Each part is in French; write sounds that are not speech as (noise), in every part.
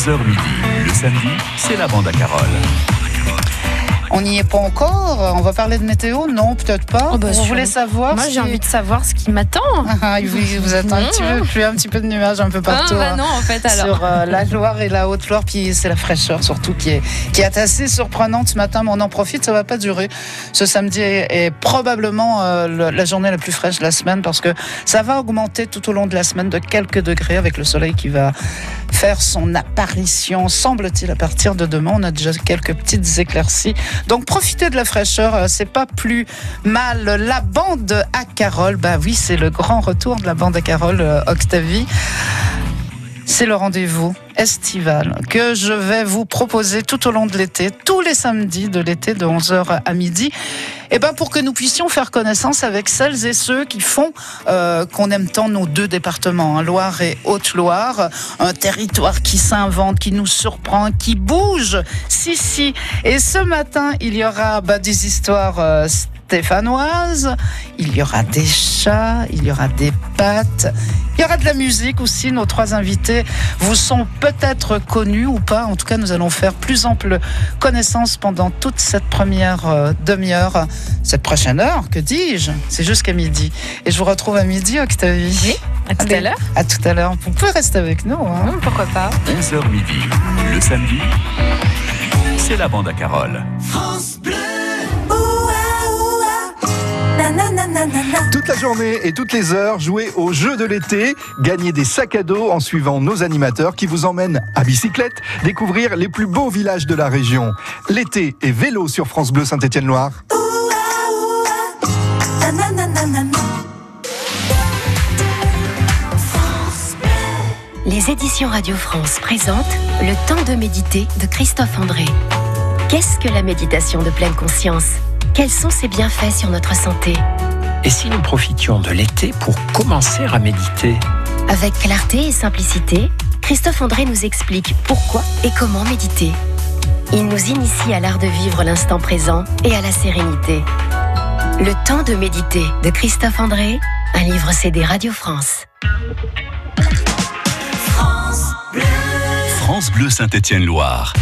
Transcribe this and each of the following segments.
11h midi. Le samedi, c'est la bande à Carole. On n'y est pas encore. On va parler de météo? Non, peut-être pas. Oh bah, vous sur- voulez savoir Moi, si- j'ai envie de savoir ce qui m'attend. Ah, vous, vous êtes un petit peu, plus un petit peu de nuages un peu partout. Ah, bah hein, non, en fait, alors. Sur euh, la Loire et la Haute-Loire, puis c'est la fraîcheur surtout qui est, qui est assez surprenante ce matin, mais on en profite, ça va pas durer. Ce samedi est, est probablement euh, le- la journée la plus fraîche de la semaine parce que ça va augmenter tout au long de la semaine de quelques degrés avec le soleil qui va faire son apparition, semble-t-il, à partir de demain. On a déjà quelques petites éclaircies. Donc profitez de la fraîcheur, euh, c'est pas plus mal. La bande à Carole, bah oui, c'est le grand retour de la bande à Carole, euh, Octavie. C'est le rendez-vous estival que je vais vous proposer tout au long de l'été, tous les samedis de l'été de 11h à midi. Et ben pour que nous puissions faire connaissance avec celles et ceux qui font euh, qu'on aime tant nos deux départements, hein, Loire et Haute-Loire, un territoire qui s'invente, qui nous surprend, qui bouge. Si si. Et ce matin, il y aura bah, des histoires euh, stéphanoises, il y aura des chats, il y aura des pâtes, il y aura de la musique aussi. Nos trois invités vous sont peut-être connus ou pas. En tout cas, nous allons faire plus ample connaissance pendant toute cette première euh, demi-heure, cette prochaine heure, que dis-je? C'est jusqu'à midi. Et je vous retrouve à midi, Octavie. Oui, à tout Allez, à l'heure. À tout à l'heure. Vous pouvez rester avec nous. hein. Hum, Pourquoi pas 11h midi. Le samedi, c'est la bande à Carole. Toute la journée et toutes les heures, jouez au jeu de l'été, gagnez des sacs à dos en suivant nos animateurs qui vous emmènent à bicyclette découvrir les plus beaux villages de la région. L'été et vélo sur France Bleu Saint-Étienne-Loire. Les éditions Radio France présentent Le temps de méditer de Christophe André. Qu'est-ce que la méditation de pleine conscience? Quels sont ses bienfaits sur notre santé? Et si nous profitions de l'été pour commencer à méditer Avec clarté et simplicité, Christophe André nous explique pourquoi et comment méditer. Il nous initie à l'art de vivre l'instant présent et à la sérénité. Le temps de méditer de Christophe André, un livre CD Radio France. France Bleu Saint-Étienne-Loire.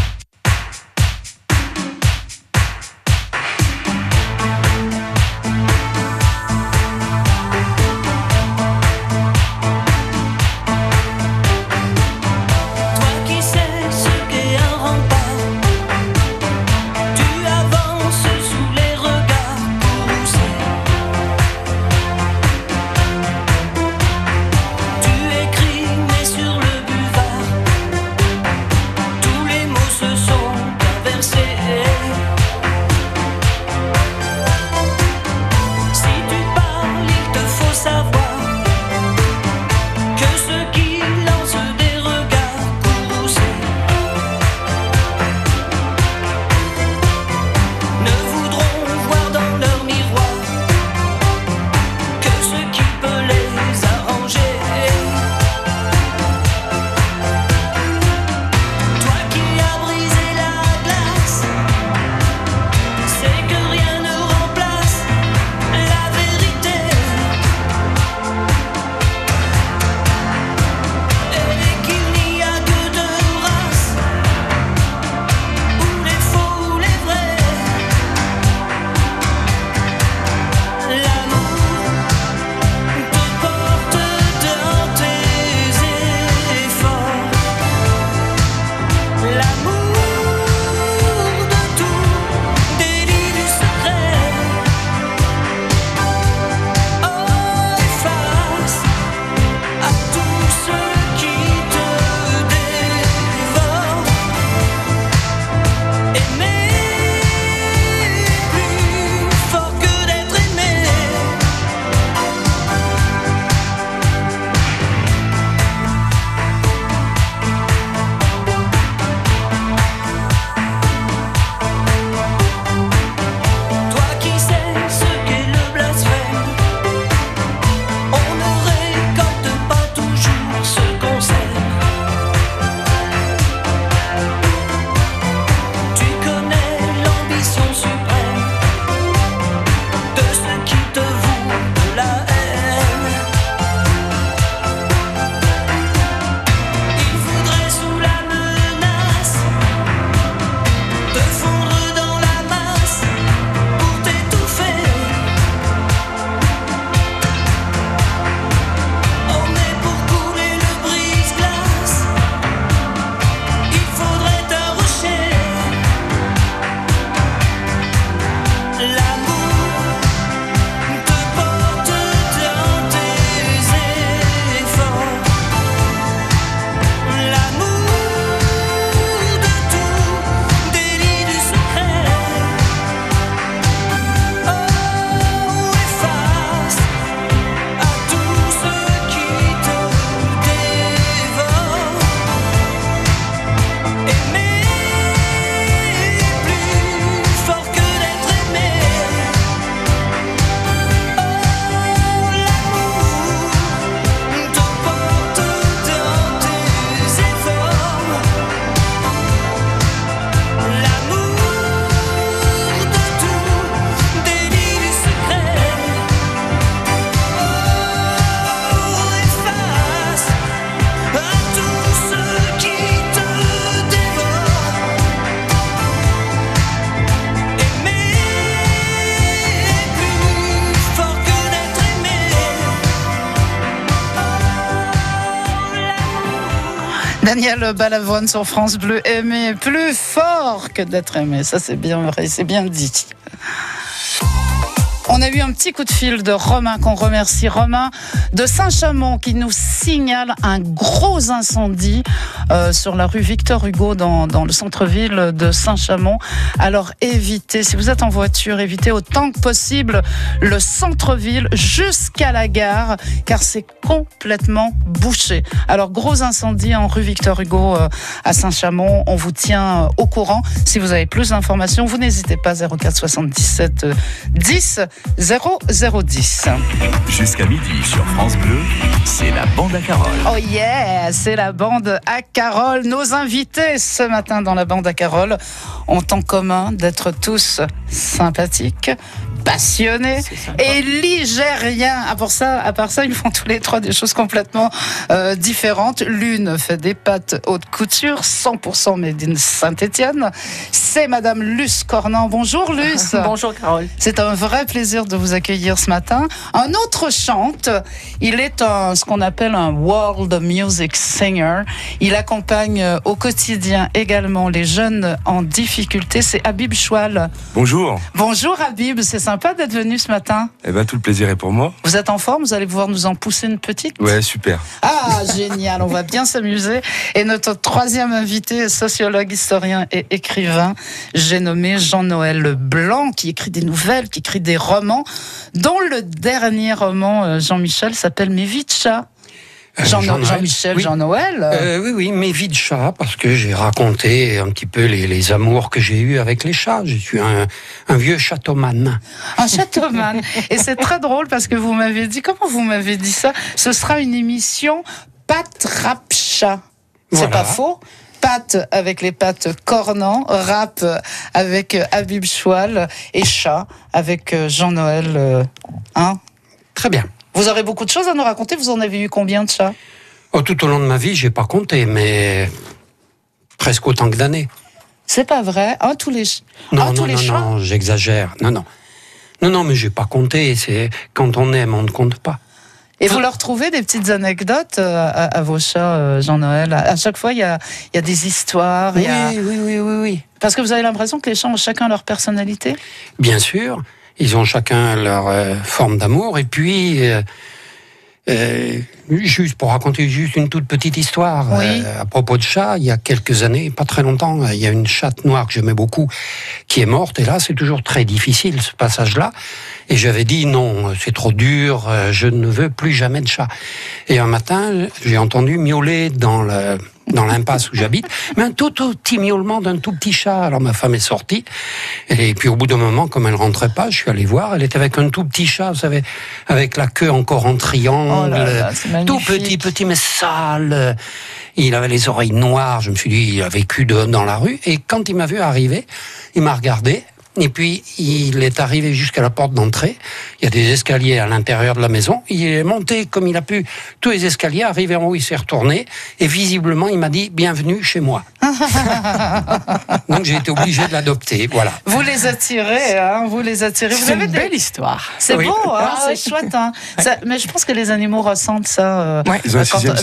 Daniel Balavoine sur France Bleu, aimer plus fort que d'être aimé. Ça, c'est bien vrai, c'est bien dit. On a eu un petit coup de fil de Romain qu'on remercie. Romain de Saint-Chamond qui nous signale un gros incendie euh, sur la rue Victor Hugo dans, dans le centre-ville de Saint-Chamond. Alors évitez, si vous êtes en voiture, évitez autant que possible le centre-ville jusqu'à la gare car c'est complètement bouché. Alors gros incendie en rue Victor Hugo euh, à Saint-Chamond. On vous tient euh, au courant. Si vous avez plus d'informations, vous n'hésitez pas 04 77 euh, 10 0010. Jusqu'à midi sur France Bleu, c'est la bande à Carole. Oh yeah, c'est la bande à Carole. Nos invités ce matin dans la bande à Carole ont en commun d'être tous sympathiques, passionnés et ligériens. À part ça, à part ça, ils font tous les trois des choses complètement euh, différentes. L'une fait des pâtes haute couture, 100% made in Saint-Étienne. C'est Madame Luce Cornan. Bonjour Luce. (laughs) Bonjour Carole. C'est un vrai plaisir de vous accueillir ce matin. Un autre chante. Il est un, ce qu'on appelle un world music singer. Il accompagne euh, au quotidien également les jeunes en difficulté. C'est Habib Choual. Bonjour. Bonjour Habib, c'est sympa d'être venu ce matin. Eh ben tout le plaisir est pour moi. Vous êtes en forme? Vous allez pouvoir nous en pousser une petite? Ouais, super. Ah, génial, on va bien s'amuser. Et notre troisième invité, sociologue, historien et écrivain, j'ai nommé Jean-Noël Blanc, qui écrit des nouvelles, qui écrit des romans, dont le dernier roman, euh, Jean-Michel, s'appelle Mes Euh, Jean-. Jean-Michel, Oui. Jean-Noël. euh, oui, oui, mes vies de chat, parce que j'ai raconté un petit peu les, les amours que j'ai eus avec les chats. Je suis un, un vieux châteauman. Un châteauman. Et c'est très drôle parce que vous m'avez dit, comment vous m'avez dit ça? Ce sera une émission Pat Rap Chat. C'est Voilà. pas faux Pat avec les pattes cornant, rap avec Habib Choual et chat avec Jean-Noël. euh, Hein? Très bien. Vous aurez beaucoup de choses à nous raconter. Vous en avez eu combien de chats? Oh, tout au long de ma vie, j'ai pas compté, mais presque autant que d'années. C'est pas vrai Hein, tous les, Non, hein, tous non, les non, chats non, j'exagère. Non, non. Non, non, mais j'ai pas compté. C'est quand on aime, on ne compte pas. Et vous leur trouvez des petites anecdotes euh, à, à vos chats, euh, Jean-Noël? À chaque fois, il y a, il y a des histoires. Oui, y a- oui, oui, oui, oui. Parce que vous avez l'impression que les chats ont chacun leur personnalité? Bien sûr, ils ont chacun leur euh, forme d'amour. Et puis, euh, euh, juste pour raconter juste une toute petite histoire Oui. euh, à propos de chats, il y a quelques années, pas très longtemps, il y a une chatte noire que j'aimais beaucoup qui est morte. Et là, c'est toujours très difficile ce passage-là. Et j'avais dit non, c'est trop dur, je ne veux plus jamais de chat. Et un matin, j'ai entendu miauler dans le dans l'impasse où j'habite, mais un tout, tout petit miaulement d'un tout petit chat. Alors ma femme est sortie, et puis au bout d'un moment, comme elle rentrait pas, je suis allé voir, elle était avec un tout petit chat, vous savez, avec la queue encore en triangle, Oh là là, tout petit, petit, mais sale. Il avait les oreilles noires, je me suis dit, il a vécu de- dans la rue, et quand il m'a vu arriver, il m'a regardé, et puis il est arrivé jusqu'à la porte d'entrée. Il y a des escaliers à l'intérieur de la maison. Il est monté comme il a pu tous les escaliers. Arrivé en haut, il s'est retourné et visiblement, il m'a dit bienvenue chez moi. (laughs) Donc j'ai été obligé de l'adopter. Voilà. Vous les attirez, hein, vous les attirez. C'est avez une des- belle histoire. C'est Oui. beau, hein, Ah, c'est chouette. Hein. Ça- mais je pense que les animaux ressentent ça euh, Ouais.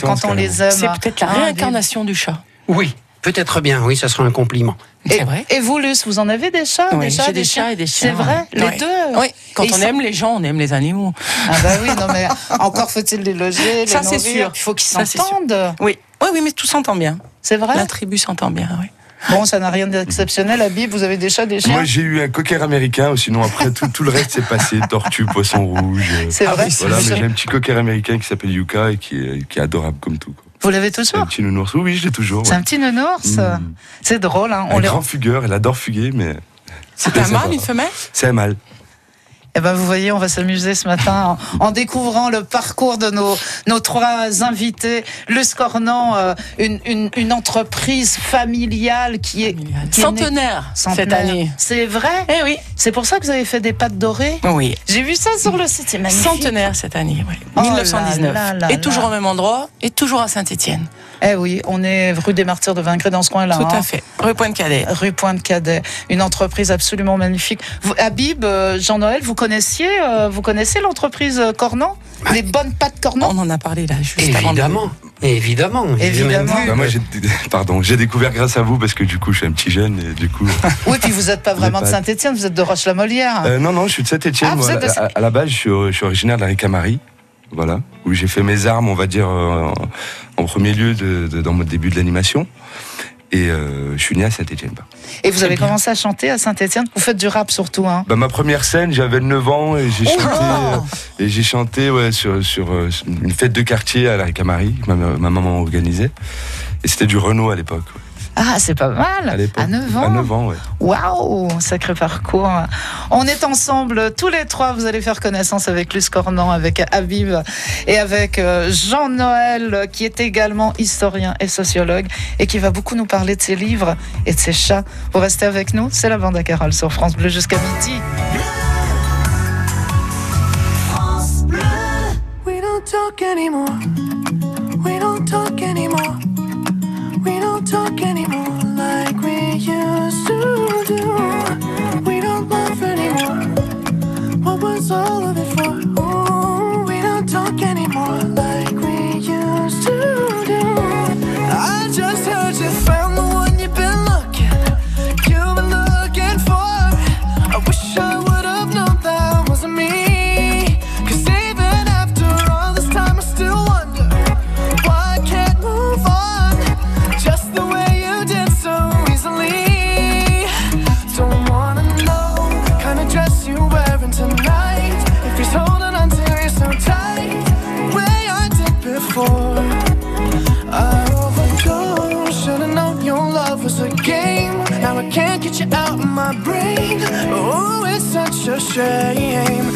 Quand, on les aime. C'est peut-être la Hein, réincarnation du chat. Oui, peut-être bien. Oui, ça sera un compliment. Et, C'est vrai. et vous, Luce, vous en avez des chats Oui, j'ai des chats et des chiens. C'est vrai, ouais. les deux. Oui, quand Et on sont- aime les gens, on aime les animaux. Ah bah oui, non mais encore faut-il les loger, les Ça, c'est sûr. Il faut qu'ils s'entendent. Oui, oui, oui, mais tout s'entend bien. C'est vrai. La tribu s'entend bien, oui. Bon, ça n'a rien d'exceptionnel. Habib, vous avez des chats, des chiens. Moi j'ai eu un cocker américain, ou sinon après tout, tout le reste c'est passé, tortue, poisson rouge. euh, C'est vrai. Voilà, mais j'ai un petit cocker américain qui s'appelle Yuka et qui est, qui est adorable comme tout. quoi. Vous l'avez C'est un toujours. petit nounours. Oui, oui, je l'ai toujours. C'est ouais. un petit nounours. Mm. C'est drôle. Hein. On Un grand fugueur, elle adore fuguer, mais C'est un mâle, une femelle? C'est un mâle. Eh ben, vous voyez, on va s'amuser ce matin en, en découvrant le parcours de nos, nos trois invités. Le Scornan, euh, une, une, une entreprise familiale qui est, qui est née- Centenaire, cette année. C'est vrai Eh oui, C'est pour ça que vous avez fait des pâtes dorées oui. J'ai vu ça sur le site, magnifique. Centenaire cette année, oui. Oh 1919. là là et toujours au même endroit, et toujours à Saint-Étienne. Eh oui, on est rue des Martyrs de Vingré dans ce coin-là. Tout hein. à fait. Rue Pointe-Cadet. Rue Pointe-Cadet, une entreprise absolument magnifique. Vous, Habib, euh, Jean-Noël, vous connaissez connaissiez, euh, vous connaissez l'entreprise Cornan? Les bonnes pâtes Cornan? On en a parlé là, juste avant. de- Évidemment, évidemment. Évidemment. Bah, moi, (laughs) pardon, j'ai découvert grâce à vous parce que du coup, je suis un petit jeune et du coup. (laughs) Oui, puis vous n'êtes pas vraiment de Saint-Etienne, vous êtes de Roche-la-Molière. Euh, non, non, je suis de Saint-Etienne. Ah, vous êtes de à, à la base, je suis, je suis originaire de la Ricamarie. Voilà. Où j'ai fait mes armes, on va dire, euh, en, en premier lieu de, de- dans mon début de l'animation. Et euh, je suis né à Saint-Etienne. Et vous avez commencé à chanter à Saint-Etienne Vous faites du rap surtout, hein Bah, ma première scène, j'avais 9 ans et j'ai Oh chanté, euh, et j'ai chanté ouais, sur, sur euh, une fête de quartier à la Ricamarie que ma, ma maman organisait. Et c'était du Renault à l'époque. ouais. Ah, c'est pas mal À. À 9 ans À 9 ans, ouais. Waouh, sacré parcours. On est ensemble, tous les trois, vous allez faire connaissance avec Luce Cornan, avec Habib et avec euh, Jean-Noël, qui est également historien et sociologue et qui va beaucoup nous parler de ses livres et de ses chats. Vous restez avec nous, c'est la bande à Carole sur France Bleu jusqu'à midi. We don't talk anymore. We don't talk anymore. Was all of it Oh, it's such a shame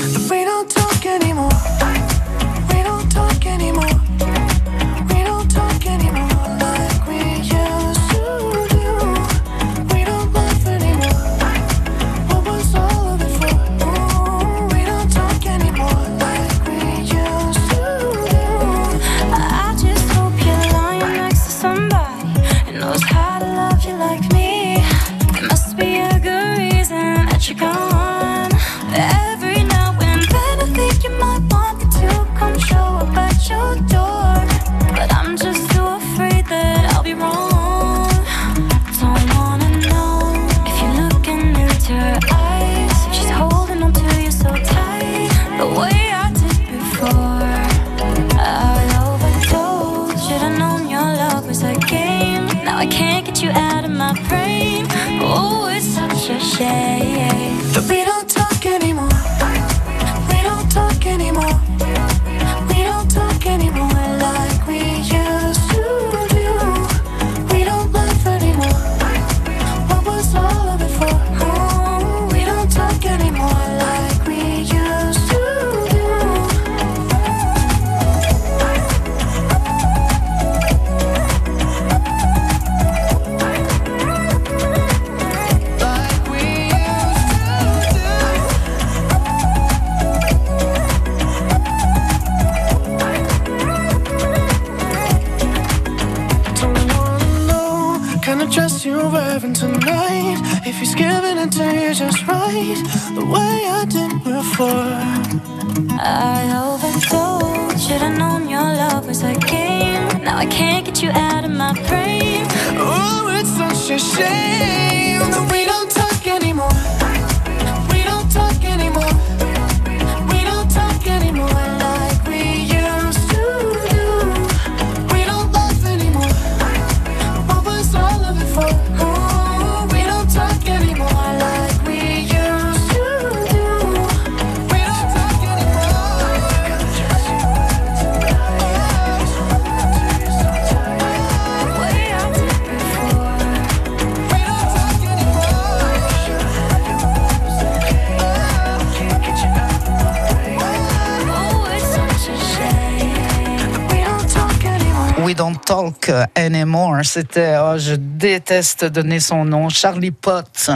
talk anymore. C'était, oh, je déteste donner son nom, Charlie Potts.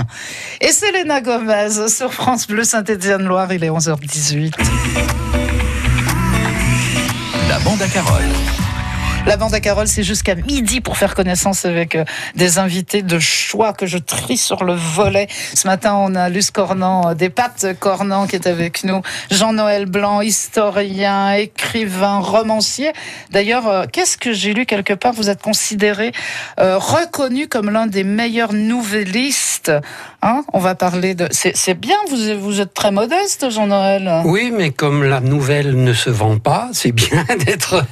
Et Selena Gomez sur France Bleu Saint-Étienne-Loire, il est 11h18. La bande à Carole. La bande à Carole, c'est jusqu'à midi pour faire connaissance avec euh, des invités de choix que je trie sur le volet. Ce matin, on a Luce Cornan, euh, des pattes Cornan qui est avec nous. Jean-Noël Blanc, historien, écrivain, romancier. D'ailleurs, euh, qu'est-ce que j'ai lu quelque part? Vous êtes considéré, euh, reconnu comme l'un des meilleurs nouvellistes. Hein? On va parler de. C'est c'est bien, vous, vous êtes très modeste, Jean-Noël. Oui, mais comme la nouvelle ne se vend pas, c'est bien (laughs) d'être.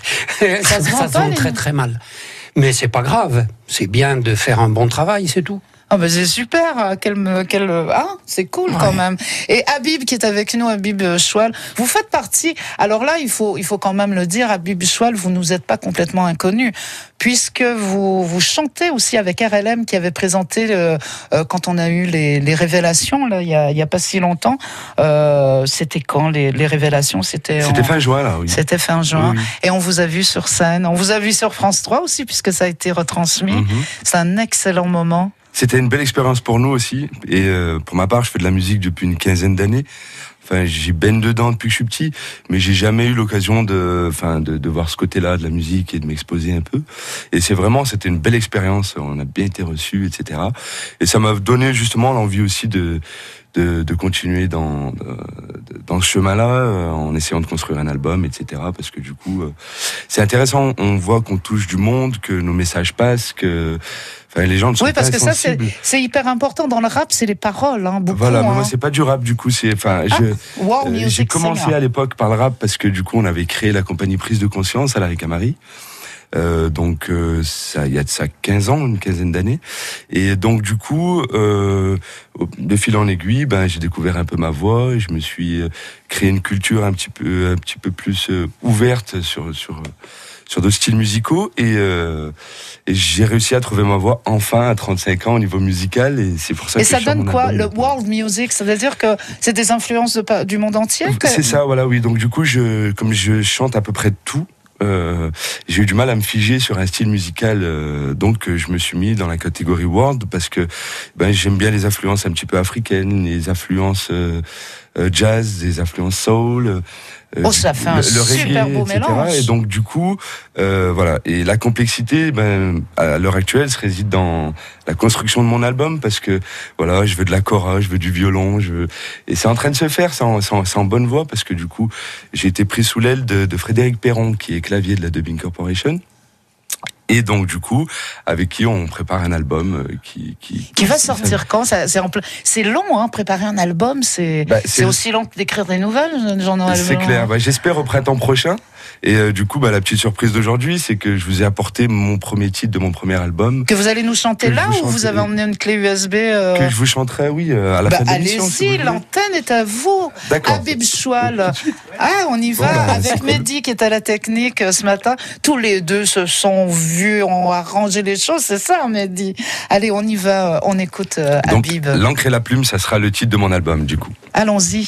Ça se vend pas, très très mal. Mais c'est pas grave. C'est bien de faire un bon travail, c'est tout. Ah ben c'est super, quel, me- quel, ah, c'est cool quand même. Et Habib qui est avec nous, Habib euh, Choual, vous faites partie. Alors là, il faut, il faut quand même le dire, Habib Choual, vous nous êtes pas complètement inconnu, puisque vous, vous chantez aussi avec RLM qui avait présenté euh, euh, quand on a eu les, les révélations là, il y a, il y a pas si longtemps. Euh, C'était quand les, les révélations? C'était C'était en- fin juin, là, oui. C'était fin juin. Oui, oui. Et on vous a vu sur scène. On vous a vu sur France 3 aussi, puisque ça a été retransmis. Mhm. C'est un excellent moment. C'était une belle expérience pour nous aussi. Et euh, pour ma part, je fais de la musique depuis une quinzaine d'années. Enfin, j'y baigne dedans depuis que je suis petit, mais j'ai jamais eu l'occasion de, enfin, de, de voir ce côté-là de la musique et de m'exposer un peu. Et c'est vraiment, c'était une belle expérience. On a bien été reçus, etc. Et ça m'a donné justement l'envie aussi de, de, de continuer dans, dans ce chemin-là, euh, en essayant de construire un album, etc. Parce que du coup, euh, c'est intéressant. On voit qu'on touche du monde, que nos messages passent, que enfin, les gens ne sont Oui, parce pas que ça, c'est sensibles. c'est hyper important. Dans le rap, c'est les paroles, hein, beaucoup. Voilà, mais hein. moi c'est pas du rap du coup, c'est enfin Ah, Wow, euh, j'ai commencé à l'époque par le rap parce que du coup on avait créé la compagnie Prise de conscience à la Ricamari. Euh, donc euh, ça il y a de ça 15 ans, une quinzaine d'années. Et donc du coup euh, de fil en aiguille, ben j'ai découvert un peu ma voix et je me suis euh, créé une culture un petit peu un petit peu plus euh, ouverte sur sur sur d'autres styles musicaux. Et, euh, et j'ai réussi à trouver ma voix enfin à 35 ans au niveau musical. Et c'est pour ça Et que ça je donne quoi Le world music, c'est-à-dire que c'est des influences de du monde entier C'est ça, voilà, oui. Donc du coup, je, comme je chante à peu près tout, j'ai eu du mal à me figer sur un style musical. euh, donc euh, je me suis mis dans la catégorie world parce que ben, j'aime bien les influences un petit peu africaines, les influences euh, euh, jazz, les influences soul. Euh, Oh, ça fait un super beau etc. mélange. Et donc du coup, euh, voilà. Et la complexité, ben, à l'heure actuelle, se réside dans la construction de mon album parce que voilà, je veux de la cora, je veux du violon, je veux... et c'est en train de se faire, c'est en, c'est en- c'est en bonne voie parce que du coup, j'ai été pris sous l'aile de, de Frédéric Perron, qui est clavier de la Dubbing Corporation. Et donc, du coup, avec qui on prépare un album euh, qui, qui, Qui va sortir quand? C'est long, hein, préparer un album, c'est Bah, c'est aussi long que d'écrire des nouvelles, Jean-Noël C'est clair. Bah, J'espère au printemps prochain. Et euh, du coup, bah, la petite surprise d'aujourd'hui, c'est que je vous ai apporté mon premier titre de mon premier album. Que vous allez nous chanter là vous ou vous avez emmené une clé USB euh, Que je vous chanterai, oui, euh, à la bah, fin de l'émission. Allez-y, l'antenne est à vous. D'accord. Habib Choual. Ah, on y va Bon, avec cool. Mehdi qui est à la technique ce matin. Tous les deux se sont vus, ont arrangé les choses, c'est ça, Mehdi. Allez, on y va, on écoute euh, Donc, Habib. l'encre et la plume, ça sera le titre de mon album, du coup. Allons-y.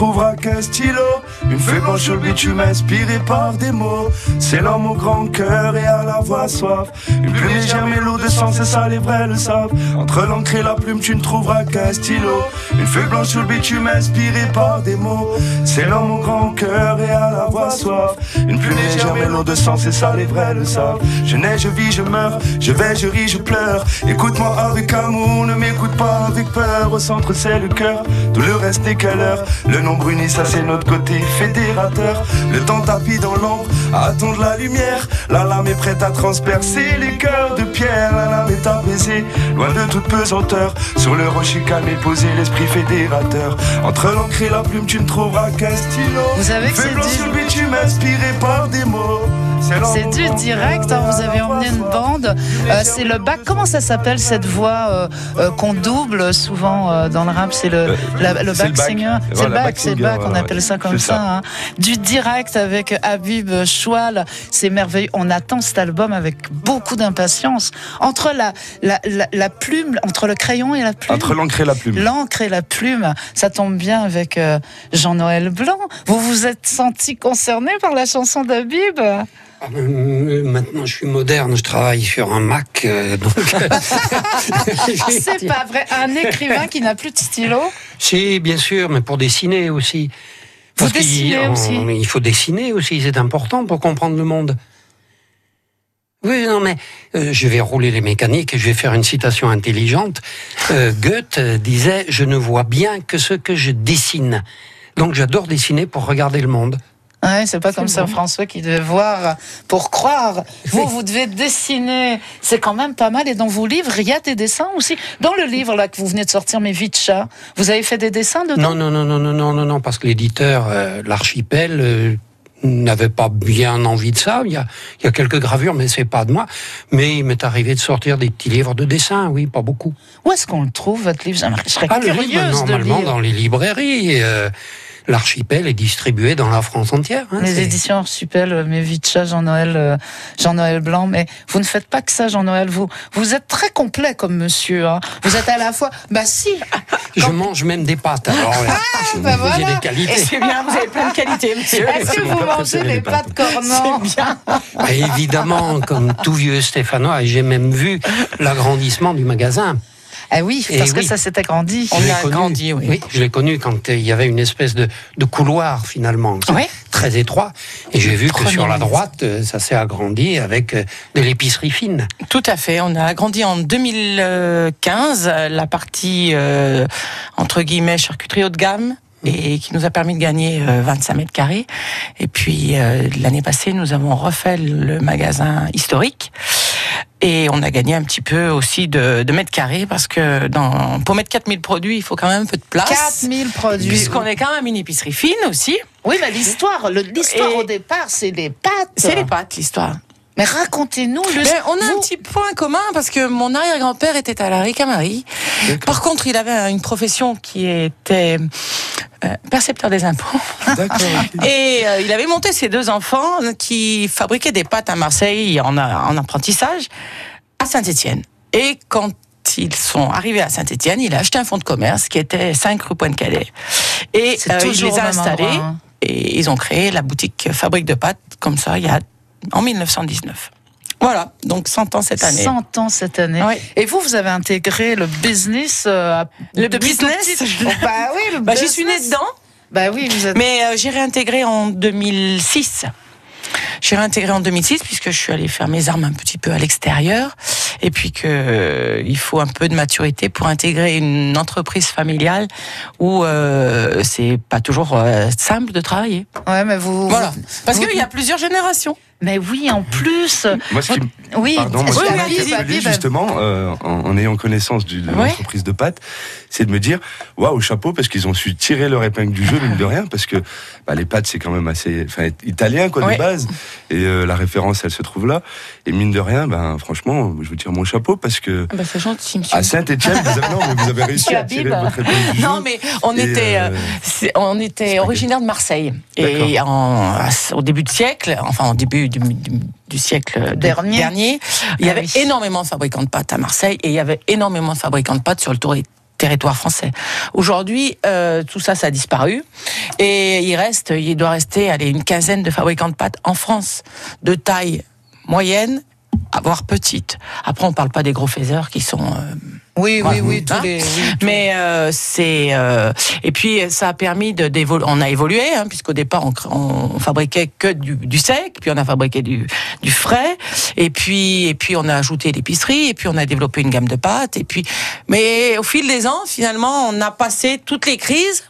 Trouveras qu'un stylo. Une feuille blanche sur le bitume inspirée par des mots. C'est l'homme au grand cœur et à la voix soif. Une plume légère mélodie de sang, c'est ça les vrais le savent. Entre l'encre et la plume, tu ne trouveras qu'un stylo. Une feuille blanche sur le bitume inspirée par des mots. C'est l'homme au grand cœur et à la voix soif. Une plume légère mélodie de sang, c'est ça les vrais le savent. Je nais, je vis, je meurs. Je vais, je ris, je pleure. Écoute-moi avec amour, ne m'écoute pas avec peur. Au centre, c'est le cœur. Tout le reste n'est qu'à l'heure. Le nom bruni, ça c'est notre côté fédérateur. Le temps tapis dans l'ombre, à attendre la lumière. La lame est prête à transpercer les cœurs de pierre. La lame est apaisée, loin de toute pesanteur. Sur le rocher calme et posé, l'esprit fédérateur. Entre l'encre et la plume, tu ne trouveras qu'un stylo. Vous savez que c'est bitume inspiré par des mots. C'est du direct, hein, vous avez emmené une bande. Euh, c'est le bac. Comment ça s'appelle cette voix euh, euh, qu'on double souvent dans le rap? C'est le, la- back. singer. C'est le back c'est back. On appelle ça comme ça. ça. hein. du direct avec Habib Choual. C'est merveilleux. On attend cet album avec beaucoup d'impatience. Entre la, la, la, la plume, entre le crayon et la plume. Entre l'encre et la plume. L'encre et la plume, ça tombe bien avec euh, Jean-Noël Blanc. Vous vous êtes senti concerné par la chanson d'Habib? Ah, euh, Maintenant, je suis moderne, je travaille sur un Mac. euh, donc, (laughs) C'est pas vrai. Un écrivain qui n'a plus de stylo. Si, bien sûr, mais pour dessiner aussi. Vous qu'il- dessinez on- aussi Il faut dessiner aussi, c'est important pour comprendre le monde. Oui, non, mais euh, je vais rouler les mécaniques et je vais faire une citation intelligente. Euh, Goethe euh, disait Je ne vois bien que ce que je dessine. Donc j'adore dessiner pour regarder le monde. Ouais, c'est pas comme ça François qui devait voir pour croire. Vous, vous devez dessiner. C'est quand même pas mal. Et dans vos livres, il y a des dessins aussi. Dans le livre là que vous venez de sortir, Mes vies de chat, vous avez fait des dessins dedans? Non, non, non, non, non, non, non, parce que l'éditeur, euh, l'archipel, euh, n'avait pas bien envie de ça. Il y a, il y a quelques gravures, mais c'est pas de moi. Mais il m'est arrivé de sortir des petits livres de dessin, oui, pas beaucoup. Où est-ce qu'on le trouve, votre livre? Je serais Ah, le curieuse livre, de normalement, lire. dans les librairies. euh, L'archipel est distribué dans la France entière. hein, Les c'est- éditions Archipel, euh, chat, Jean-Noël, euh, Jean-Noël Blanc. Mais vous ne faites pas que ça, Jean-Noël. Vous, vous êtes très complet comme monsieur. hein. Vous êtes à la fois, bah si, (laughs) Je mange même des pâtes, alors là, j'ai bah voilà. des qualités. C'est bien, vous avez plein de qualités, (laughs) monsieur. Est-ce que vous mangez les pâtes cornant Ah, Évidemment, comme tout vieux Stéphanois, et j'ai même vu l'agrandissement du magasin. Ah oui, Et parce que oui. ça s'est agrandi. On a agrandi, oui. je l'ai connu quand euh, il y avait une espèce de, de couloir finalement, Oui. très étroit. Et j'ai vu que sur la droite, euh, ça s'est agrandi avec euh, de l'épicerie fine. Tout à fait. On a agrandi en 2015 euh, la partie euh, entre guillemets charcuterie haut de gamme et qui nous a permis de gagner euh, 25 mètres carrés. Et puis euh, l'année passée, nous avons refait le magasin historique. Et on a gagné un petit peu aussi de, de mètres carrés parce que dans, pour mettre 4000 produits, il faut quand même un peu de place. 4000 produits. Puisqu'on est quand même une épicerie fine aussi. Oui, mais l'histoire, le- l'histoire au départ, c'est les pâtes. C'est les pâtes, l'histoire. Mais racontez-nous le. Ben, on a un petit point commun parce que mon arrière-grand-père était à la Ricamarie. Par contre, il avait une profession qui était euh, percepteur des impôts. (laughs) Et euh, il avait monté ses deux enfants qui fabriquaient des pâtes à Marseille en, en apprentissage à Saint-Étienne. Et quand ils sont arrivés à Saint-Étienne, il a acheté un fonds de commerce qui était 5 rue Pointe-Calais. Et euh, il les a installés endroit, hein. et ils ont créé la boutique Fabrique de pâtes comme ça il y a en 1919. Voilà, donc 100 ans cette année. 100 ans cette année. Oui. Et vous, vous avez intégré le business. euh, Le depuis tout business petit. (laughs) Oh, Bah oui, le Bah, j'y suis née dedans. Bah oui, vous êtes. Mais euh, j'ai réintégré en 2006. J'ai réintégré en 2006 puisque je suis allée faire mes armes un petit peu à l'extérieur et puis que euh, il faut un peu de maturité pour intégrer une entreprise familiale où euh, c'est pas toujours euh, simple de travailler. Ouais, mais vous. Voilà, parce qu'il y a plusieurs générations. Mais oui, en plus. Moi, ce qui me Oui, Pardon, moi, oui, ce qui oui, Habib, justement, euh, en, en ayant connaissance de l'entreprise de pâtes, c'est de me dire, waouh, chapeau, parce qu'ils ont su tirer leur épingle du jeu, mine de rien, parce que bah, les pâtes, c'est quand même assez enfin, italien, quoi, de base. Et euh, la référence, elle se trouve là. Et mine de rien, ben, franchement, je vous tire mon chapeau, parce que Ah bah, c'est gentil, monsieur. à Saint-Etienne, vous avez, non, mais vous avez (laughs) réussi à tirer votre épingle du jeu. Non, mais on était, euh, euh, on était originaire de Marseille. Et en, au début du siècle, enfin au début du, du- du siècle Dernier. il y Ah avait oui. énormément de fabricants de pâtes à Marseille et il y avait énormément de fabricants de pâtes sur le tour- territoire français. Aujourd'hui, euh, tout ça, ça a disparu. Et il reste, il doit rester allez, une quinzaine de fabricants de pâtes en France, de taille moyenne, voire petite. Après, on parle pas des gros faiseurs qui sont... euh, Oui, oui, oui, tous Hein les. oui, tous- mais euh, c'est euh, et puis ça a permis de d'évoluer. On a évolué hein, puisqu'au départ on, on fabriquait que du, du sec, puis on a fabriqué du, du frais, et puis et puis on a ajouté l'épicerie, et puis on a développé une gamme de pâtes, et puis mais au fil des ans finalement on a passé toutes les crises.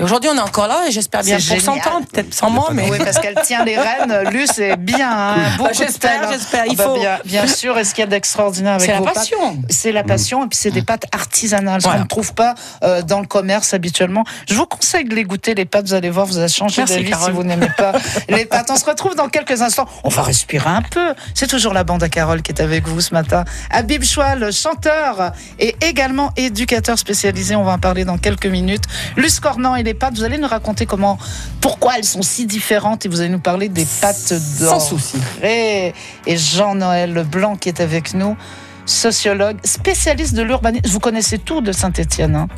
Et aujourd'hui on est encore là et j'espère bien pour 100 génial. ans, peut-être sans moi, mais Oui, parce qu'elle tient les rênes. (laughs) Luce est bien. Hein, Bah, j'espère, j'espère, il Ah bah, faut. Bien, bien sûr. Et ce qu'il y a d'extraordinaire avec c'est la passion. C'est la passion et puis c'est des pâtes artisanales, ce Voilà. qu'on ne trouve pas euh, dans le commerce habituellement. Je vous conseille de les goûter les pâtes, vous allez voir, vous allez changer d'avis si vous n'aimez pas (laughs) les pâtes. On se retrouve dans quelques instants. On va respirer un peu. C'est toujours la bande à Carole qui est avec vous ce matin. Habib Choual, chanteur et également éducateur spécialisé. On va en parler dans quelques minutes. Luce Cornan, il est les pâtes. Vous allez nous raconter comment, pourquoi elles sont si différentes et vous allez nous parler des pâtes d'or. Sans souci. Et, et Jean-Noël Leblanc qui est avec nous, sociologue, spécialiste de l'urbanisme. Vous connaissez tout de Saint-Étienne. Hein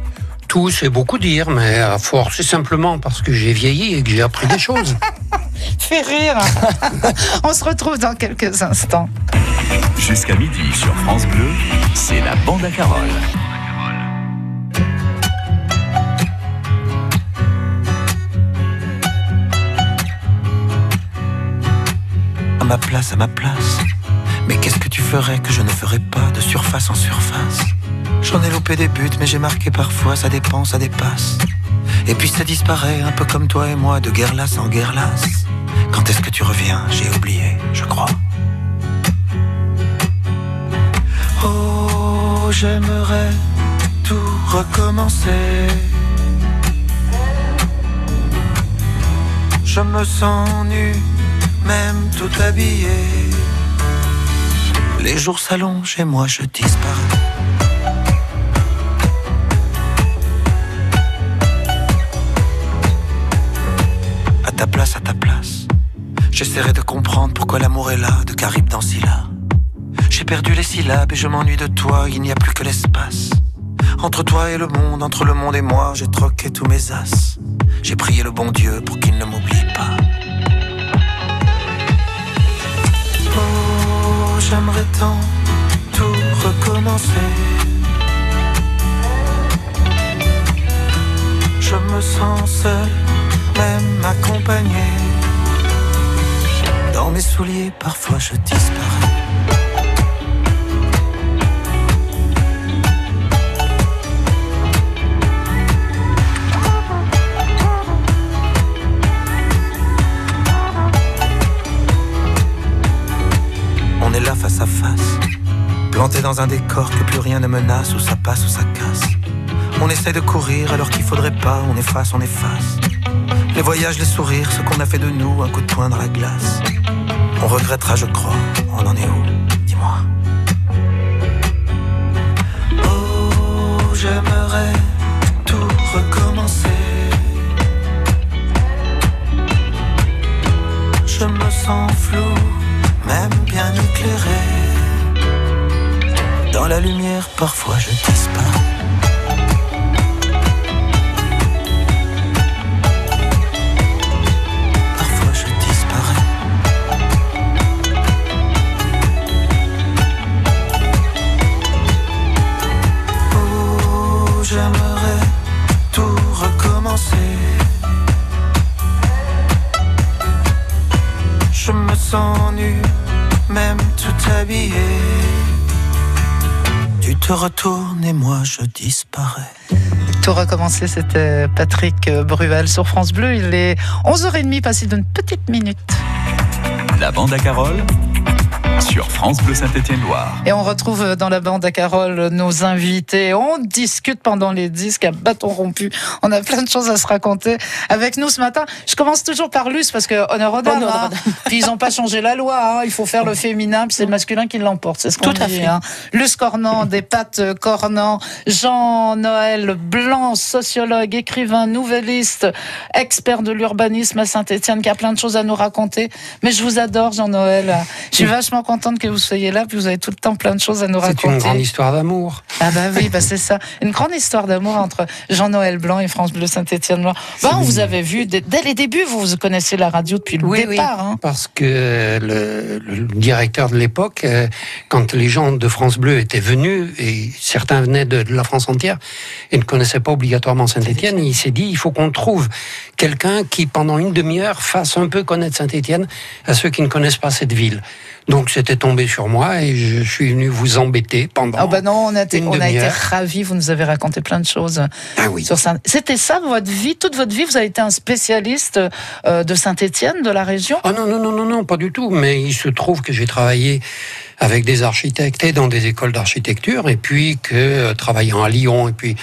Tout, c'est beaucoup dire, mais à force, c'est simplement parce que j'ai vieilli et que j'ai appris des choses. (laughs) Fait rire. (laughs) On se retrouve dans quelques instants. Jusqu'à midi sur France Bleu, c'est la bande à Carole. À ma place, à ma place. Mais qu'est-ce que tu ferais que je ne ferais pas de surface en surface? J'en ai loupé des buts, mais j'ai marqué parfois, ça dépend, ça dépasse. Et puis ça disparaît, un peu comme toi et moi, de guerre lasse en guerre lasse. Quand est-ce que tu reviens? J'ai oublié, je crois. Oh, j'aimerais tout recommencer. Je me sens nu, même tout habillé. Les jours s'allongent et moi je disparais. À ta place, à ta place. J'essaierai de comprendre pourquoi l'amour est là, de Caribe dans Scylla. J'ai perdu les syllabes et je m'ennuie de toi, il n'y a plus que l'espace. Entre toi et le monde, entre le monde et moi, j'ai troqué tous mes as. J'ai prié le bon Dieu pour qu'il ne m'oublie pas. J'aimerais tant tout recommencer. Je me sens seul, même accompagné. Dans mes souliers, parfois je disparais. Dans un décor que plus rien ne menace, où ça passe ou ça casse. On essaie de courir alors qu'il faudrait pas, on efface, on efface. Les voyages, les sourires, ce qu'on a fait de nous, un coup de poing dans la glace. On regrettera, je crois, on en est où Dis-moi. Oh, j'aimerais tout recommencer. Je me sens flou, même bien éclairé. Dans la lumière, parfois je disparais. Tu te retournes et moi je disparais. Tout recommencer, c'était Patrick Bruel sur France Bleu. Il est 11h30, passé d'une petite minute. La bande à Carole sur France Bleu Saint-Étienne-Loire. Et on retrouve dans la bande à Carole nos invités. On discute pendant les disques à bâton rompu. On a plein de choses à se raconter avec nous ce matin. Je commence toujours par Luce parce que honneur aux dames. Hein. Puis ils n'ont pas changé la loi. hein. Il faut faire le féminin, puis c'est le masculin qui l'emporte. C'est ce qu'on dit. fait. hein. Luce Cornant, des pattes Cornant, Jean-Noël Blanc, sociologue, écrivain, nouvelliste, expert de l'urbanisme à Saint-Etienne, qui a plein de choses à nous raconter. Mais je vous adore, Jean-Noël. Je suis vachement contente que vous soyez là, puis vous avez tout le temps plein de choses à nous C'est raconter. une grande histoire d'amour. Ah bah oui, bah c'est ça. Une grande histoire d'amour entre Jean-Noël Blanc et France Bleu Saint-Étienne. Bah, on vous avez vu dès, dès les débuts, vous, vous connaissez la radio depuis le Oui, oui. départ. Hein. Parce que le, le directeur de l'époque, euh, quand les gens de France Bleu étaient venus, et certains venaient de, de la France entière, et ne connaissaient pas obligatoirement Saint-Étienne, il s'est dit, il faut qu'on trouve quelqu'un qui, pendant une demi-heure, fasse un peu connaître Saint-Étienne à ceux qui ne connaissent pas cette ville. Donc c'était tombé sur moi et je suis venu vous embêter pendant. Ah bah non, on a, été, on a été ravis, vous nous avez raconté plein de choses Ah oui. sur Saint C'était ça votre vie, toute votre vie, vous avez été un spécialiste euh, de Saint-Étienne, de la région? Ah non, non, non, non, non, pas du tout. Mais il se trouve que j'ai travaillé avec des architectes et dans des écoles d'architecture, et puis que euh, travaillant à Lyon et puis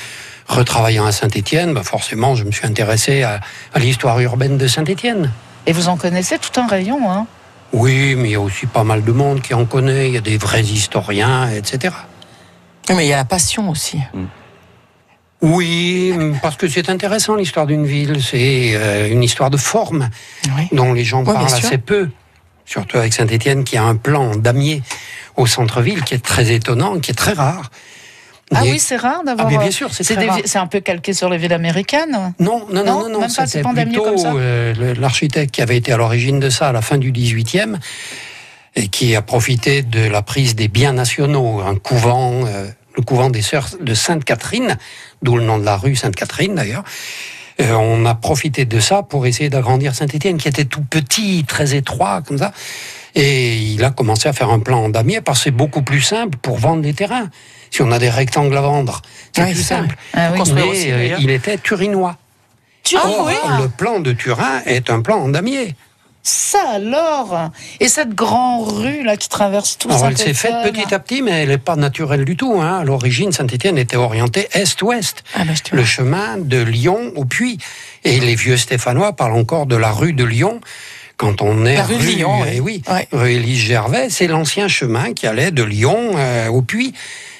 retravaillant à Saint-Étienne, bah forcément, je me suis intéressé à, à l'histoire urbaine de Saint-Étienne. Et vous en connaissez tout un rayon, hein? Oui, mais il y a aussi pas mal de monde qui en connaît. Il y a des vrais historiens, etc. Mais il y a la passion aussi. Oui, (laughs) parce que c'est intéressant l'histoire d'une ville. C'est euh, une histoire de forme Oui. dont les gens parlent assez peu. Surtout avec Saint-Étienne qui a un plan damier au centre-ville qui est très étonnant, qui est très rare. Ah oui, c'est rare d'avoir. Ah, mais bien euh, sûr, c'est c'est un peu calqué sur les villes américaines. Non, non, Non, non, non, non, c'était plutôt euh, l'architecte qui avait été à l'origine de ça à la fin du 18e et qui a profité de la prise des biens nationaux, un couvent, euh, le couvent des sœurs de Sainte-Catherine, d'où le nom de la rue Sainte-Catherine d'ailleurs. Euh, on a profité de ça pour essayer d'agrandir Saint-Étienne, qui était tout petit, très étroit, comme ça. Et il a commencé à faire un plan en damier parce que c'est beaucoup plus simple pour vendre des terrains. Si on a des rectangles à vendre, c'est Oui, plus simple. Ah oui. Mais aussi, euh, il était turinois. Or, oui. le plan de Turin est un plan en damier. Ça alors Et cette grande rue là qui traverse tout Alors, elle s'est faite petit à petit, mais elle n'est pas naturelle du tout. Hein. À l'origine, Saint-Étienne était orienté est-ouest. Ah bah, Le chemin de Lyon au Puy. Et les vieux Stéphanois parlent encore de la rue de Lyon. Quand on est La rue de Lyon, eh oui. oui, Ouais. rue Élise Gervais, c'est l'ancien chemin qui allait de Lyon euh, au Puy.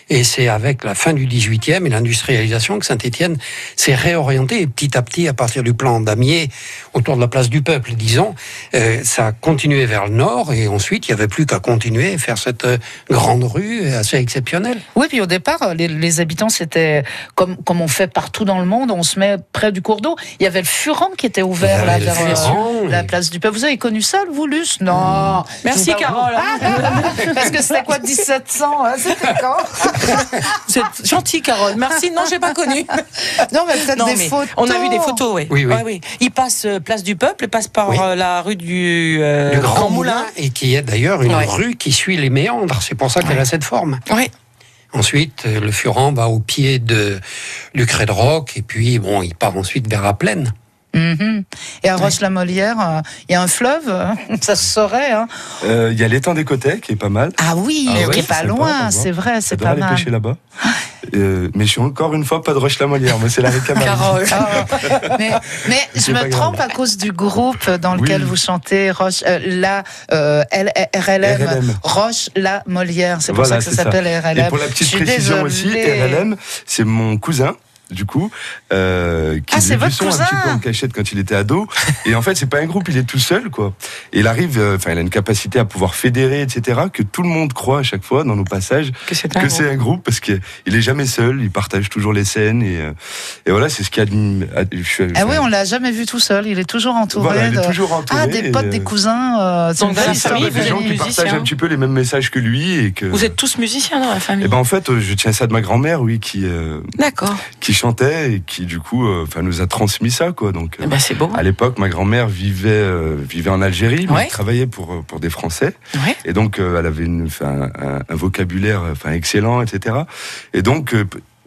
Et c'est avec la fin du 18e et l'industrialisation que Saint-Étienne s'est réorienté. Et petit à petit, à partir du plan damier, autour de la place du peuple, disons, euh, ça a continué vers le nord. Et ensuite, il n'y avait plus qu'à continuer et faire cette euh, grande rue assez exceptionnelle. Oui, puis au départ, les, les habitants, c'était comme, comme on fait partout dans le monde, on se met près du cours d'eau. Il y avait le Furan qui était ouvert là, vers euh, Furan, la place du peuple. Vous avez connu ça, le Voulus? Non. Merci, Je vous parle- Carole. Parce que c'était quoi, 1700 hein, C'était quand? (laughs) Vous êtes gentille, Carole. Merci. Non, j'ai pas connu. Non, mais peut-être des mais photos. on a vu des photos, oui. Oui, oui. Oui. Il passe euh, place du Peuple, passe par Oui. euh, la rue du, euh, du Grand Moulin, et qui est d'ailleurs une Ouais. rue qui suit les méandres. C'est pour ça qu'elle a cette forme. Oui. Ensuite, euh, le Furan va au pied de, du Cré de Roc, et puis, bon, il part ensuite vers la plaine. Mhm. Et à Roche-la-Molière, euh, il y a un fleuve, euh, (laughs) ça se saurait. Hein. Euh, Il y a l'étang des Côtés qui est pas mal. Ah oui, Ah ouais, qui est pas loin, c'est vrai, c'est pas aller mal. pêcher là-bas. (laughs) Euh, mais je suis encore une fois pas de Roche-la-Molière. Moi, c'est la. Carole. Ah, (laughs) mais, mais je me grave. trompe à cause du groupe dans lequel Oui. vous chantez Roche, euh, la euh, L- RLM, RLM. Roche la Molière. C'est pour Voilà, ça que ça s'appelle RLM. Et pour la petite précision aussi, désolée. RLM, c'est mon cousin. Du coup, euh, qui Ah, faisait du son un petit peu en cachette quand il était ado. (laughs) Et en fait, c'est pas un groupe, il est tout seul, quoi. Et il arrive, euh, enfin, il a une capacité à pouvoir fédérer, etc., que tout le monde croit à chaque fois dans nos passages Que c'est un que groupe. c'est un groupe parce qu'il est jamais seul, il partage toujours les scènes et, euh, et voilà, c'est ce qui admire. Ah oui, on l'a jamais vu tout seul. Il est toujours entouré Voilà, il est de toujours entouré ah des et, potes, euh, des cousins. euh, c'est des gens qui musicien. partagent un petit peu les mêmes messages que lui et que. Vous êtes tous musiciens dans la famille Eh ben en fait, je tiens ça de ma grand-mère, oui, qui euh, D'accord. qui chantait et qui du coup, euh, enfin, nous a transmis ça, quoi. Donc, euh, Eh ben, beau. à l'époque, ma grand-mère vivait euh, vivait en Algérie, mais Ouais. elle travaillait pour pour des Français. Ouais. Et donc, elle avait une, un, un vocabulaire enfin, excellent, etc. Et donc,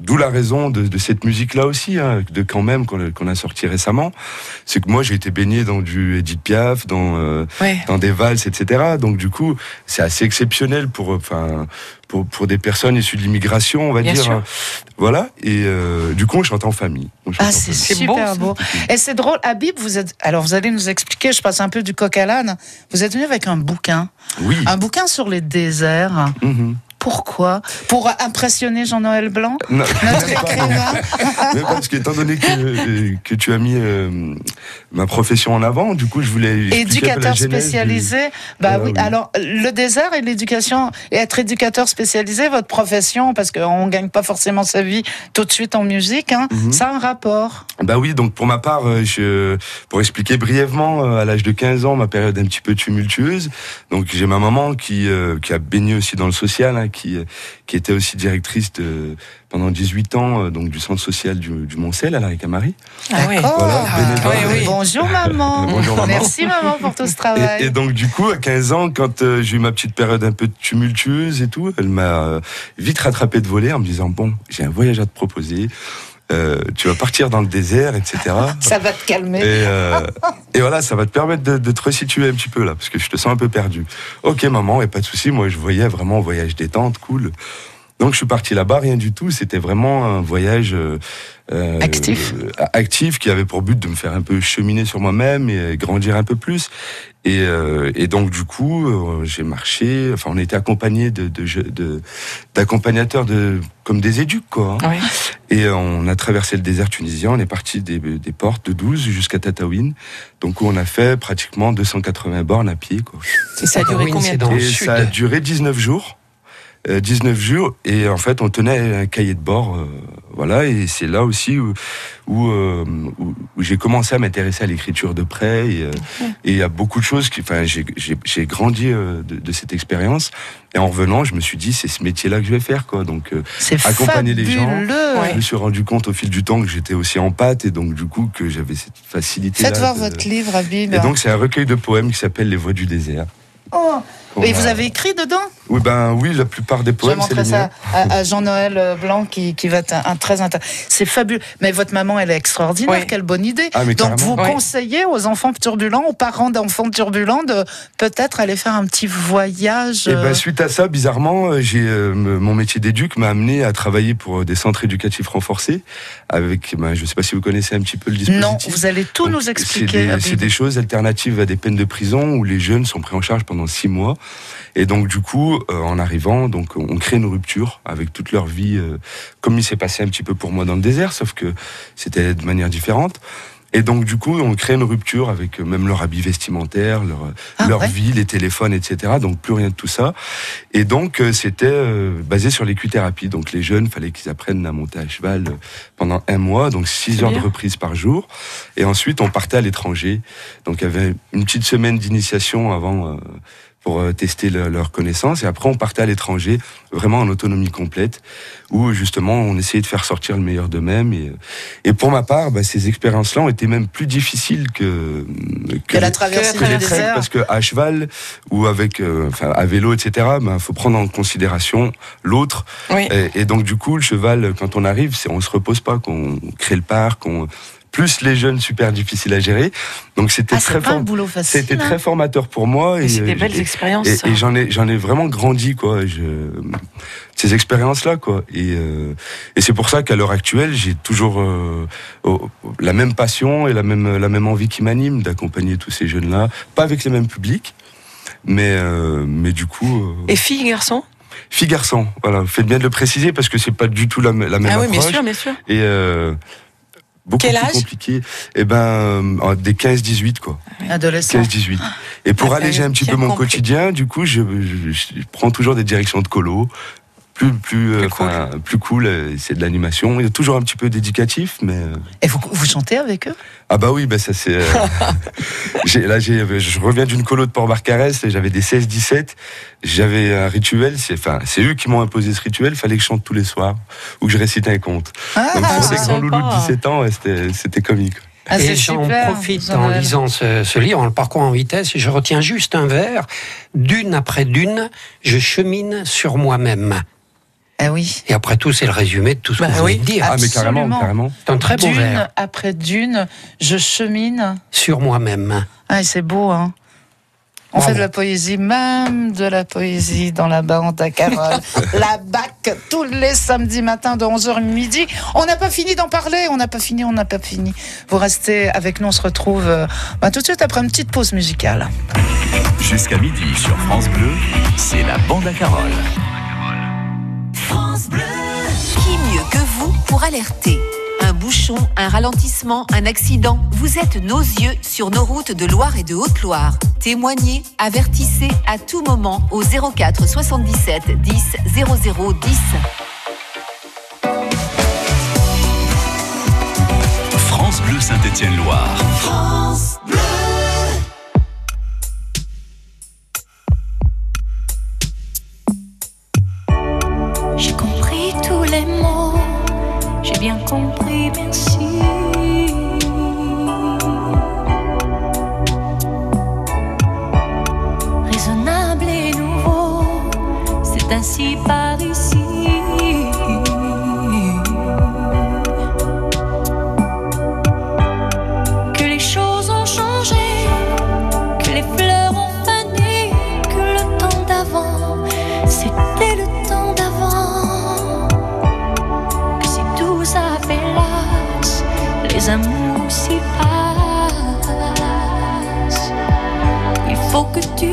d'où la raison de, de cette musique-là aussi, hein, de quand même, qu'on a, sorti récemment. C'est que moi, j'ai été baigné dans du Edith Piaf, dans, euh, Ouais. dans des valses, etc. Donc, du coup, c'est assez exceptionnel pour, euh, enfin, pour, pour des personnes issues de l'immigration, on va Bien dire. sûr. Voilà. Et euh, du coup, on chante en famille. Chante Ah, c'est super beau. Et c'est drôle. Habib, vous êtes. Alors, vous allez nous expliquer. Je passe un peu du coq à l'âne. Vous êtes venu avec un bouquin, Oui. un bouquin sur les déserts. Mhm. Pourquoi Pour impressionner Jean-Noël Blanc, Non, notre (laughs) écrivain. pas, parce qu'étant donné que, que tu as mis euh, ma profession en avant, du coup, je voulais. Éducateur du- spécialisé. Bah Ah, oui. oui. Alors, le désert et l'éducation, et être éducateur spécialisé, votre profession, parce qu'on gagne pas forcément sa vie tout de suite en musique, hein, Mhm. ça a un rapport. Bah oui, donc pour ma part, euh, je, pour expliquer brièvement, euh, à l'âge de 15 ans, ma période un petit peu tumultueuse, donc j'ai ma maman qui, euh, qui a baigné aussi dans le social, hein, qui, qui était aussi directrice de, pendant 18 ans euh, donc du centre social du, du Montcel à la Ricamari. Ah oui. D'accord. Voilà, Ah, bénévole. Oui, oui. Bonjour maman. (laughs) Bonjour, maman. Merci maman pour tout ce travail. Et, et donc du coup, à 15 ans, quand euh, j'ai eu ma petite période un peu tumultueuse et tout, elle m'a euh, vite rattrapé de voler en me disant bon, j'ai un voyage à te proposer. Euh, tu vas partir dans le désert, etc. (laughs) Ça va te calmer. Et, euh, et voilà, ça va te permettre de, de te resituer un petit peu là, parce que je te sens un peu perdu. Ok, maman, et pas de souci. Moi, je voyais vraiment un voyage détente, cool. Donc, je suis parti là-bas, rien du tout. C'était vraiment un voyage euh, euh, Actif. euh, actif, qui avait pour but de me faire un peu cheminer sur moi-même et grandir un peu plus. Et, euh, et donc du coup, euh, j'ai marché. Enfin, on été accompagné de de- de- d'accompagnateurs de, comme des éduques quoi. hein. Oui. Et euh, on a traversé le désert tunisien. On est parti des, des portes de 12 jusqu'à Tataouine. Donc où on a fait pratiquement 280 bornes à pied quoi. Et ça a duré combien c'est de temps Et ça a duré 19 jours. Euh, 19 jours et en fait on tenait un cahier de bord euh, voilà et c'est là aussi où où, euh, où- où j'ai commencé à m'intéresser à l'écriture de près et, euh, il y a beaucoup de choses qui enfin j'ai grandi euh, de, de cette expérience et en revenant je me suis dit c'est ce métier là que je vais faire quoi donc euh, Accompagner les gens. Ouais. je me suis rendu compte au fil du temps que j'étais aussi en pâte et donc du coup que j'avais cette facilité Faites voir votre livre, et donc c'est un recueil de poèmes qui s'appelle Les Voix du désert Oh. Et vous avez écrit dedans oui ben oui la plupart des Je vais poèmes c'est montrer les ça à, à Jean-Noël euh, Blanc qui, qui va être un, un très intéressant. C'est fabuleux. Mais votre maman, elle est extraordinaire. Oui. Quelle bonne idée. Ah, Donc vous. Oui. conseillez aux enfants turbulents, aux parents d'enfants turbulents de peut-être aller faire un petit voyage. Et euh, ben, suite à ça, bizarrement, euh, j'ai euh, me- mon métier d'éduc m'a amené à travailler pour euh, des centres éducatifs renforcés. Avec, ben, je ne sais pas si vous connaissez un petit peu le dispositif. non, vous allez tout Donc, nous C'est expliquer. des, c'est des choses alternatives à des peines de prison où les jeunes sont pris en charge pendant six mois. Et donc du coup, euh, en arrivant, donc on crée une rupture avec toute leur vie, euh, comme il s'est passé un petit peu pour moi dans le désert, sauf que c'était de manière différente. Et donc du coup, on crée une rupture avec euh, même leur habit vestimentaire, leur, Ah, leur ouais. vie, les téléphones, etc. Donc plus rien de tout ça. Et donc euh, c'était euh, basé sur l'équithérapie. Donc les jeunes, fallait qu'ils apprennent à monter à cheval euh, pendant un mois, donc six heures bien. de reprise par jour. Et ensuite, on partait à l'étranger. Donc il y avait une petite semaine d'initiation avant. euh, pour euh, tester le- leurs connaissances et après on partait à l'étranger vraiment en autonomie complète où justement on essayait de faire sortir le meilleur d'eux-mêmes et, euh, et pour ma part bah, ces expériences-là ont été même plus difficiles que Que la traversée que du désert. parce que à cheval ou avec euh, enfin à vélo etc ben faut prendre en considération l'autre Oui. et, et donc du coup le cheval quand on arrive on se repose pas qu'on crée le parc on plus les jeunes super difficiles à gérer. Donc c'était Ah, très c'était hein. très formateur pour moi Et c'est des euh, belles et- expériences. et, et j'en ai j'en ai vraiment grandi quoi. Je, ces expériences là quoi. Et euh, et c'est pour ça qu'à l'heure actuelle j'ai toujours euh, oh, la même passion et la même la même envie qui m'anime d'accompagner tous ces jeunes là pas avec les mêmes publics mais euh, mais du coup euh, Et filles, garçons? Fille garçon voilà. Faites bien de le préciser parce que c'est pas du tout la, la même Ah oui, bien sûr, bien sûr. et euh, beaucoup Quel plus compliqué et ben euh, des 15 18 quoi Adolescent. 15-18. Et pour Ah, alléger un petit peu mon quotidien, du coup, je, je- je prends toujours des directions de colo. Plus, plus, euh, Plus cool. enfin, plus cool, euh, c'est de l'animation. Il y a toujours un petit peu d'éducatif, mais. euh, Et vous, vous chantez avec eux? Ah bah oui, bah ça c'est. euh, (laughs) (laughs) j'ai- là, je reviens d'une colo de Port-Barcarès, et j'avais des 16-17. J'avais un rituel, c'est, enfin, c'est eux qui m'ont imposé ce rituel, fallait que je chante tous les soirs, ou que je récite un conte. Ah, Donc pour c'est des grands loulous de sympa. 17 ans, c'était, c'était comique. ah, et j'en profite en lisant ce, ce livre, en le parcourant en vitesse, et je retiens juste un vers. D'une après d'une, je chemine sur moi-même. Ah oui. Et après tout, c'est le résumé de tout ce Bah que vous oui. venez de dire. Ah, mais carrément, Absolument. carrément. C'est un très beau D'une vers. après d'une, je chemine. Sur moi-même. Ah, et c'est beau, hein. On fait de la poésie, même de la poésie dans la bande à Carole. (laughs) la BAC, tous les samedis matins de 11h à midi. On n'a pas fini d'en parler, on n'a pas fini, on n'a pas fini. Vous restez avec nous, on se retrouve euh, bah, tout de suite après une petite pause musicale. Jusqu'à midi sur France Bleu, c'est la bande à Carole. Qui mieux que vous pour alerter? Un bouchon, un ralentissement, un accident? Vous êtes nos yeux sur nos routes de Loire et de Haute-Loire. Témoignez, avertissez à tout moment au 04 77 10 00 10. France Bleu Saint-Étienne-Loire. J'ai bien compris, merci. Que tu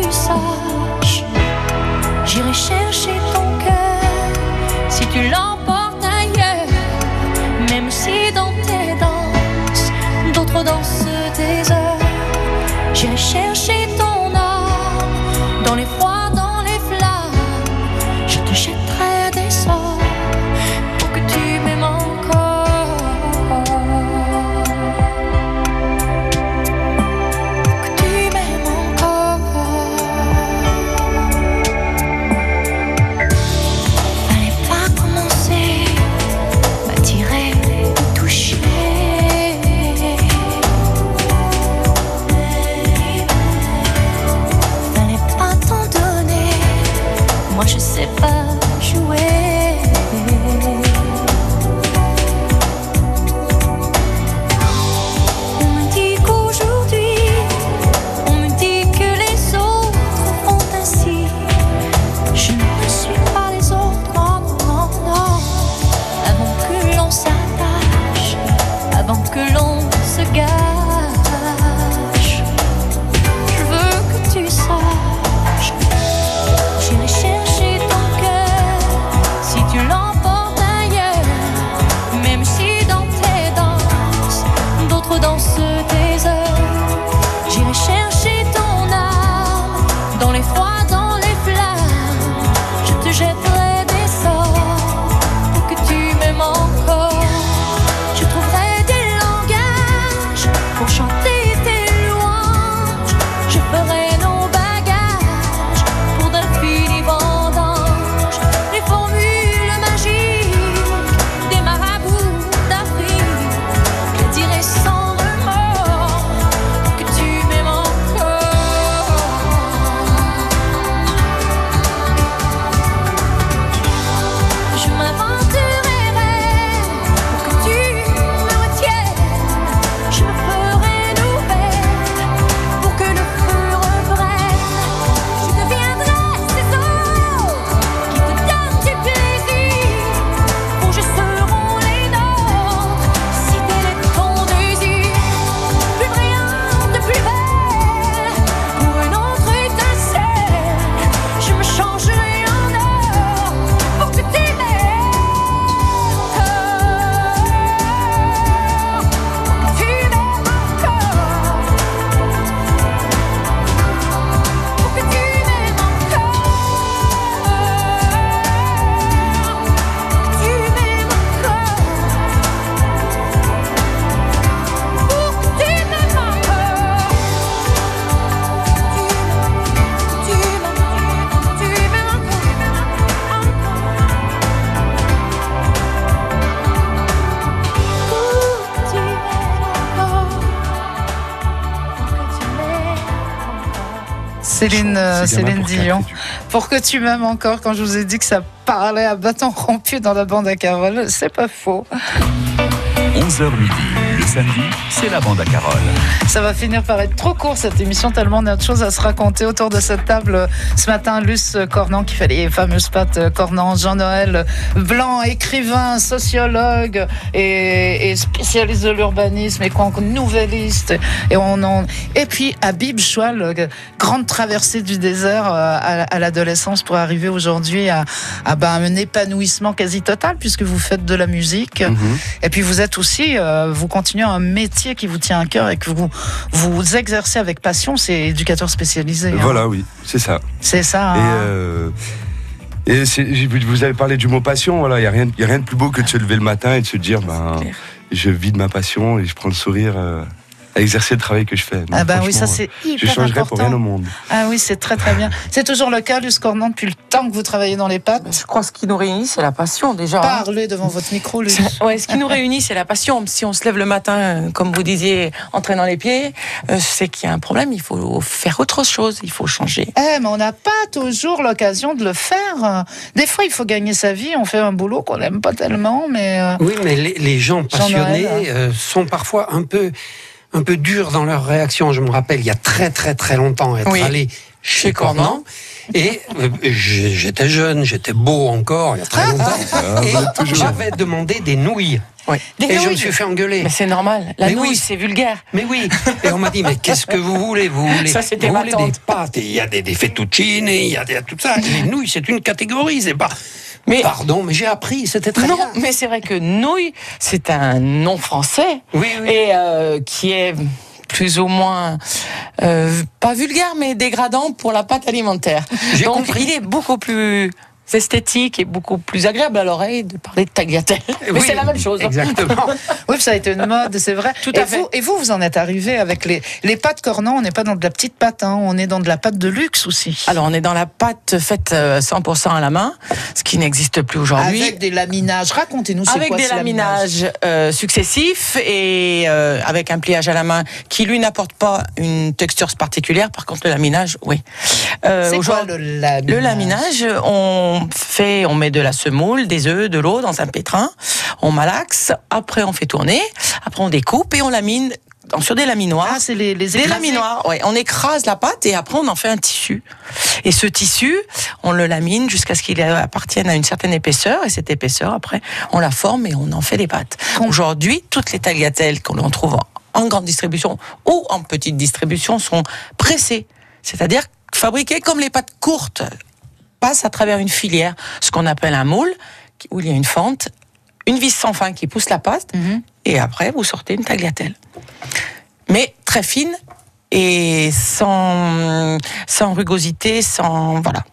Céline, euh, Céline pour Dion. Pour que tu m'aimes encore, quand je vous ai dit que ça parlait à bâton rompu dans la bande à Carole, c'est pas faux. 11h midi, samedi, c'est la bande à Carole. Ça va finir par être trop court cette émission, tellement on a de choses à se raconter autour de cette table. Ce matin, Luce Cornan qui fait les fameuses pattes Cornan, Jean-Noël Blanc, écrivain, sociologue et, et spécialiste de l'urbanisme et quoi nouvelliste. Et, on en... et puis Habib Choual, grande traversée du désert euh, à, à l'adolescence pour arriver aujourd'hui à, à ben, un épanouissement quasi total puisque vous faites de la musique. Mhm. Et puis vous êtes aussi, euh, vous continuez un métier qui vous tient à cœur et que vous vous exercez avec passion, c'est éducateur spécialisé. hein. Voilà, oui, c'est ça. C'est ça. Et, hein. euh, et j'ai- vous avez parlé du mot passion, voilà, il n'y a, rien- y a rien de plus beau que de se lever le matin et de se dire, ben, je vis de ma passion et je prends le sourire euh, à exercer le travail que je fais. Donc, Ah ben oui, ça c'est Je hyper changerais pour rien au important. monde. Ah oui, c'est très très bien. C'est toujours le cas, Luce Cornan, depuis le temps que vous travaillez dans les pattes. Je crois que ce qui nous réunit, c'est la passion déjà. hein. Parlez devant votre micro, Luce. Ouais, ce qui nous réunit, c'est la passion. Si on se lève le matin, euh, comme vous disiez, en traînant les pieds, euh, c'est qu'il y a un problème. Il faut faire autre chose. Il faut changer. Eh, mais on n'a pas toujours l'occasion de le faire. Des fois, il faut gagner sa vie. On fait un boulot qu'on n'aime pas tellement, mais euh, Oui, mais les, les gens passionnés euh, sont parfois un peu un peu durs dans leur réaction. Je me rappelle, il y a très très très longtemps, être Oui. allé chez Cornan. Et euh, j'étais jeune, j'étais beau encore, il y a très longtemps. Ah, et vous êtes toujours- j'avais demandé des nouilles. Des et je me suis fait engueuler. Mais c'est normal. La Mais nouille, oui. c'est vulgaire. Mais oui. Et on m'a dit, mais qu'est-ce que vous voulez? Vous voulez, Ça, vous voulez des pâtes et Il y a des, des fettuccine, il y a des, tout ça. Et les nouilles, c'est une catégorie, c'est pas. Mais- Pardon, mais j'ai appris, c'était très non, bien. mais c'est vrai que nouille, c'est un nom français Oui, oui. et euh, qui est plus ou moins euh, pas vulgaire mais dégradant pour la pâte alimentaire. J'ai Donc compris. il est beaucoup plus esthétique et beaucoup plus agréable à l'oreille de parler de tagliatelle. (laughs) Mais Oui, c'est la même chose. Exactement. (laughs) Oui, ça a été une mode, c'est vrai. Tout et à fait. Vous, et vous, vous en êtes arrivé avec les, les pâtes cornant. On n'est pas dans de la petite pâte, hein, on est dans de la pâte de luxe aussi. Alors on est dans la pâte faite euh, 100% à la main, ce qui n'existe plus aujourd'hui. Avec des laminages. Racontez-nous c'est Avec quoi des ce laminage laminages euh, successifs et euh, avec un pliage à la main qui lui n'apporte pas une texture particulière. Par contre, le laminage, oui. Euh, C'est quoi le laminage? Le laminage, on fait, on met de la semoule, des œufs, de l'eau dans un pétrin, on malaxe, après on fait tourner, après on découpe et on lamine sur des laminoirs. Ah, c'est les, les Des laminoirs, ouais. On écrase la pâte et après on en fait un tissu. Et ce tissu, on le lamine jusqu'à ce qu'il appartienne à une certaine épaisseur. Et cette épaisseur, après, on la forme et on en fait des pâtes. Aujourd'hui, toutes les tagliatelles qu'on trouve en grande distribution ou en petite distribution sont pressées. C'est-à-dire fabriquées comme les pâtes courtes passent à travers une filière, ce qu'on appelle un moule, où il y a une fente, une vis sans fin qui pousse la pâte, Mhm. et après vous sortez une tagliatelle. Mais très fine et sans, sans rugosité, sans. Voilà.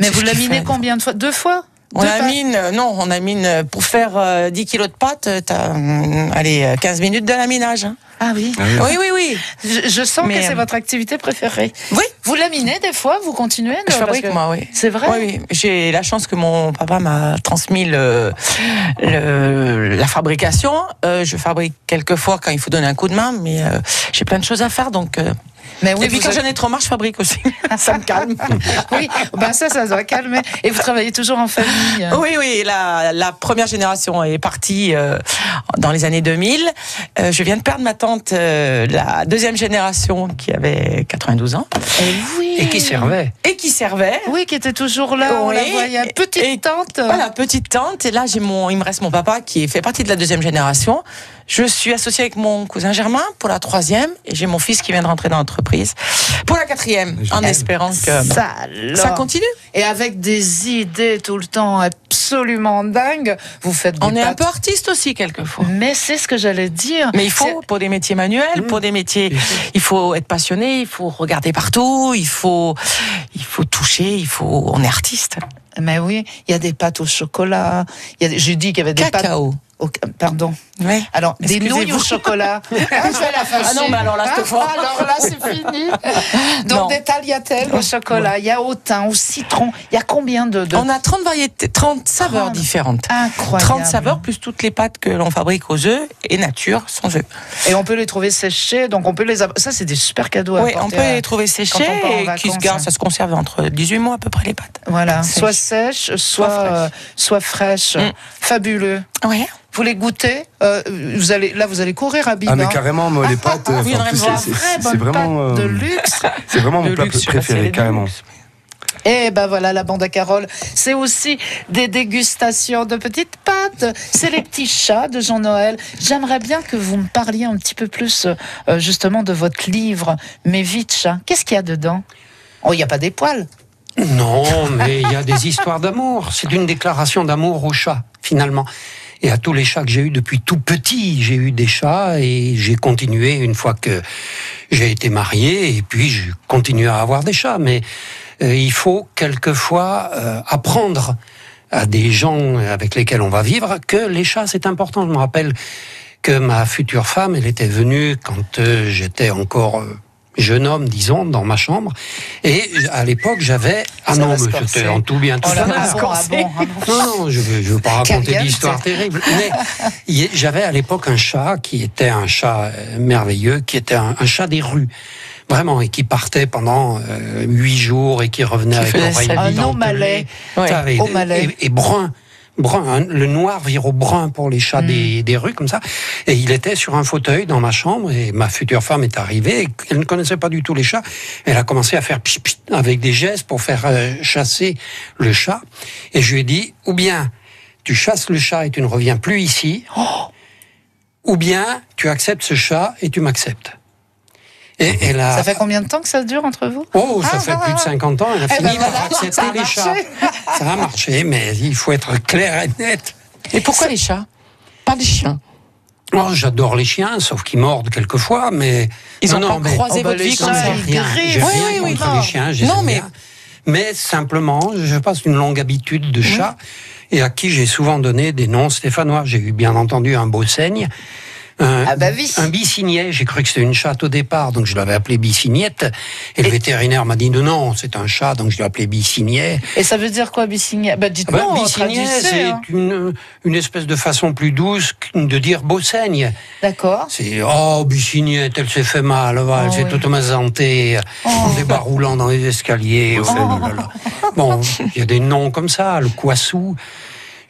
Mais vous laminez combien de fois? Deux fois? On pâtes lamine, euh, non, on lamine euh, pour faire euh, 10 kilos de pâtes, euh, t'as, hum, allez, euh, 15 minutes de laminage. hein. Ah oui. Oui, oui, oui. Je, je sens Mais, que c'est euh, votre activité préférée. Oui. Vous laminez des fois, vous continuez Je parce fabrique, que- moi, oui. C'est vrai Oui, oui. J'ai la chance que mon papa m'a transmis le, le- la fabrication. Euh, je fabrique quelques fois quand il faut donner un coup de main, mais euh, j'ai plein de choses à faire, donc. Mais oui, et puis quand j'en ai trop marre, je fabrique aussi. (laughs) ça me calme. (laughs) Oui, ben ça, ça doit calmer. Et vous travaillez toujours en famille Oui, oui, la, la première génération est partie euh, dans les années 2000. Euh, je viens de perdre ma tante, euh, la deuxième génération qui avait 92 ans Et oui. Et qui servait. et qui servait. Oui, qui était toujours là, on Oui. la voyait. Petite Et- tante. Voilà, petite tante. Et là, j'ai mon, il me reste mon papa qui fait partie de la deuxième génération. Je suis associée avec mon cousin Germain pour la troisième et j'ai mon fils qui vient de rentrer dans pour la quatrième, en espérant que Ça, continue. Et avec des idées tout le temps absolument dingues, vous faites des On est un peu artiste aussi quelquefois. Mais c'est ce que j'allais dire. Mais il faut, pour des métiers manuels, pour des métiers, il faut être passionné, il faut regarder partout, il faut, il faut toucher, il faut, on est artiste. Mais oui, il y a des pâtes au chocolat. Il y a des- J'ai dit qu'il y avait des pâtes. Cacao. au- Pardon. Ouais. Alors, des nouilles au chocolat. (laughs) Ah, je vais la fâcher. Ah non, mais alors là, cette fois. Alors là, c'est fini. (laughs) Donc, Non. des tagliatelles au chocolat. Il y a au thym, au citron. Il y a combien de. de... On a 30 variétés, 30 saveurs 30. différentes. Incroyable. 30 saveurs plus toutes les pâtes que l'on fabrique aux œufs et nature sans œufs. Et on peut les trouver séchées. Donc, on peut les. Ça, c'est des super cadeaux à Oui, on peut à- les trouver en et qui se gardent, hein. ça se conserve entre 18 mois à peu près les pâtes. Voilà, soit sèches, soit, fraîches. euh, soit fraîches. Mm. Fabuleux. Oui. Vous les goûtez euh, vous allez, Là, vous allez courir à Biba. Ah mais carrément, moi les pâtes, ah, (laughs) euh, oui, c'est- vraiment, pâte de luxe. c'est vraiment mon plat luxe préféré carrément. Et ben voilà, la bande à Carole, c'est aussi des dégustations de petites pâtes. C'est les petits chats de Jean-Noël. J'aimerais bien que vous me parliez un petit peu plus euh, justement de votre livre, Mes vies de chat. Qu'est-ce qu'il y a dedans? Oh, il n'y a pas des poils. Non, mais il y a des histoires d'amour. C'est une déclaration d'amour aux chats, finalement. Et à tous les chats que j'ai eus depuis tout petit, j'ai eu des chats et j'ai continué une fois que j'ai été marié et puis j'ai continué à avoir des chats. Mais euh, il faut quelquefois euh, apprendre à des gens avec lesquels on va vivre que les chats c'est important. Je me rappelle que ma future femme, elle était venue quand euh, j'étais encore jeune homme, disons, dans ma chambre. Et à l'époque, j'avais... Ah Ça non, c'était en tout bien, tout Oh là honneur. là, ah bon, ah bon, ah. Non, non, je veux, je veux pas raconter d'histoire terrible. Mais j'avais à l'époque un chat qui était un chat euh, merveilleux, qui était un, un chat des rues. Vraiment, et qui partait pendant euh, huit jours et qui revenait avec l'oreille. Un. Ouais. Et, O'Malley. et- et brun. Brun, hein, le noir vire au brun pour les chats des, des rues comme ça. Et il était sur un fauteuil dans ma chambre et ma future femme est arrivée. Et elle ne connaissait pas du tout les chats. Elle a commencé à faire pchit, pchit avec des gestes pour faire euh, chasser le chat. Et je lui ai dit, ou bien tu chasses le chat et tu ne reviens plus ici, ou bien tu acceptes ce chat et tu m'acceptes. Et elle a... Ça fait combien de temps que ça dure entre vous? Oh, ça Ah, fait ah, plus de ah. 50 ans, elle a Eh fini ben par voilà, accepter ça a les marché. chats. Ça a marché, mais il faut être clair et net. Et pourquoi les chats? Pas les chiens. Oh, j'adore les chiens, sauf qu'ils mordent quelquefois, mais... Ils Non, ont non, pas mais- croisé Oh, bah, votre vie comme ça. ils J'ai rien, Oui, rien oui, oui, contre non. les chiens, je Non, mais- bien. Mais simplement, je passe une longue habitude de chat et à qui j'ai souvent donné des noms stéphanois. J'ai eu bien entendu un beau saigne. Un, Ah bah oui. un bissignet, j'ai cru que c'était une chatte au départ, donc je l'avais appelé bissignette. Et, le vétérinaire m'a dit non, non, c'est un chat, donc je l'ai appelé bissignet. Et ça veut dire quoi, Bissignet Bah, Ah dites-moi, bissignet, traduisez, c'est hein. une, une espèce de façon plus douce de dire beau saigne. D'accord. C'est oh Bissignette, elle s'est fait mal, elle Oh, s'est oui. toute mazantée, en débarroulant dans les escaliers. Oh là là là. Bon, il y a des noms comme ça, le Coissou.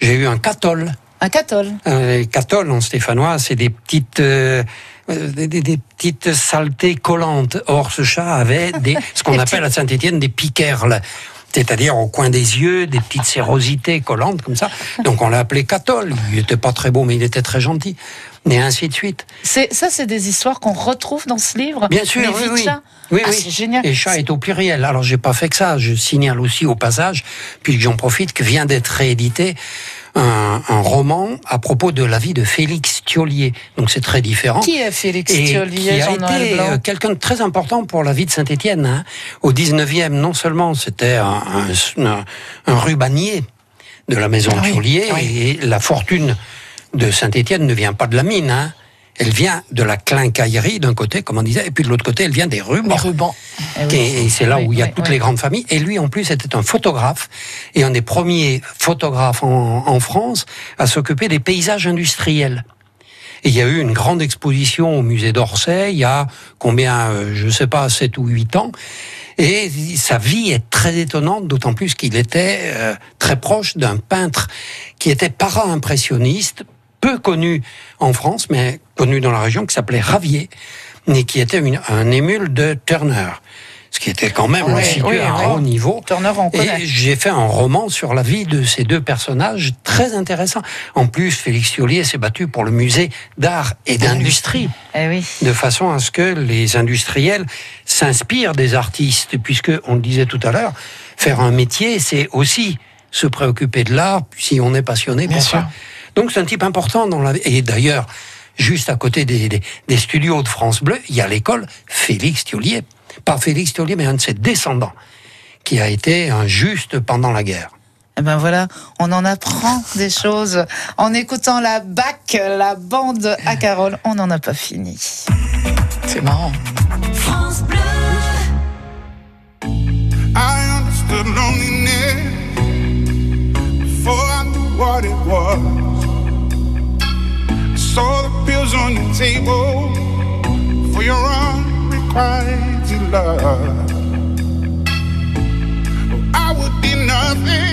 J'ai eu un catol. Un catol. Euh, les catoles en stéphanois, c'est des petites. euh, euh, des, des- des petites saletés collantes. Or, ce chat avait (laughs) des, ce qu'on appelle à Saint-Étienne des piquerles. C'est-à-dire au coin des yeux, des petites sérosités collantes comme ça. Donc on l'a appelé catol. Il était pas très beau, mais il était très gentil. Et ainsi de suite. C'est ça, c'est des histoires qu'on retrouve dans ce livre. Bien sûr, Les oui, oui. Oui, Ah, oui. c'est génial. Et chat est au pluriel. Alors, j'ai pas fait que ça. Je signale aussi au passage, puis j'en profite, que vient d'être réédité un, un roman à propos de la vie de Félix Thiolier. Donc, c'est très différent. Qui est Félix et Thiolier, qui a été euh, quelqu'un de très important pour la vie de Saint-Étienne. Hein. Au 19e, non seulement c'était un, un, un- rubanier de la maison Ah oui, Thiolier, oui. et la fortune de Saint-Étienne ne vient pas de la mine. Hein. Elle vient de la quincaillerie d'un côté, comme on disait, et puis de l'autre côté, elle vient des rubans. rubans. Eh oui. Et, c'est là Oui, où il y a oui, toutes les grandes familles. Et lui, en plus, était un photographe et un des premiers photographes en, en France à s'occuper des paysages industriels. Et il y a eu une grande exposition au musée d'Orsay il y a combien, euh, je sais pas, 7 ou 8 ans. Et sa vie est très étonnante, d'autant plus qu'il était euh, très proche d'un peintre qui était para-impressionniste, peu connu en France, mais connu dans la région, qui s'appelait Ravier, et qui était une- un émule de Turner. Ce qui était quand même Oui, le situé oui, à un oui. haut niveau. Turner, on. Et j'ai fait un roman sur la vie de ces deux personnages très intéressant. En plus, Félix Thiolier s'est battu pour le musée d'art et d'industrie, Eh oui. de façon à ce que les industriels s'inspirent des artistes, puisque, on le disait tout à l'heure, faire un métier, c'est aussi se préoccuper de l'art, si on est passionné Bien pour sûr. ça. Donc c'est un type important dans la vie. Et d'ailleurs, juste à côté des, des- des studios de France Bleu, il y a l'école Félix Thiolier. Pas Félix Thiolier, mais un de ses descendants, qui a été un juste pendant la guerre. Eh ben voilà, on en apprend des choses en écoutant la BAC, la bande à Carole. On n'en a pas fini. C'est marrant. France Bleu. I understood loneliness before I knew what it was. Saw the pills on your table for your unrequited love. I would be nothing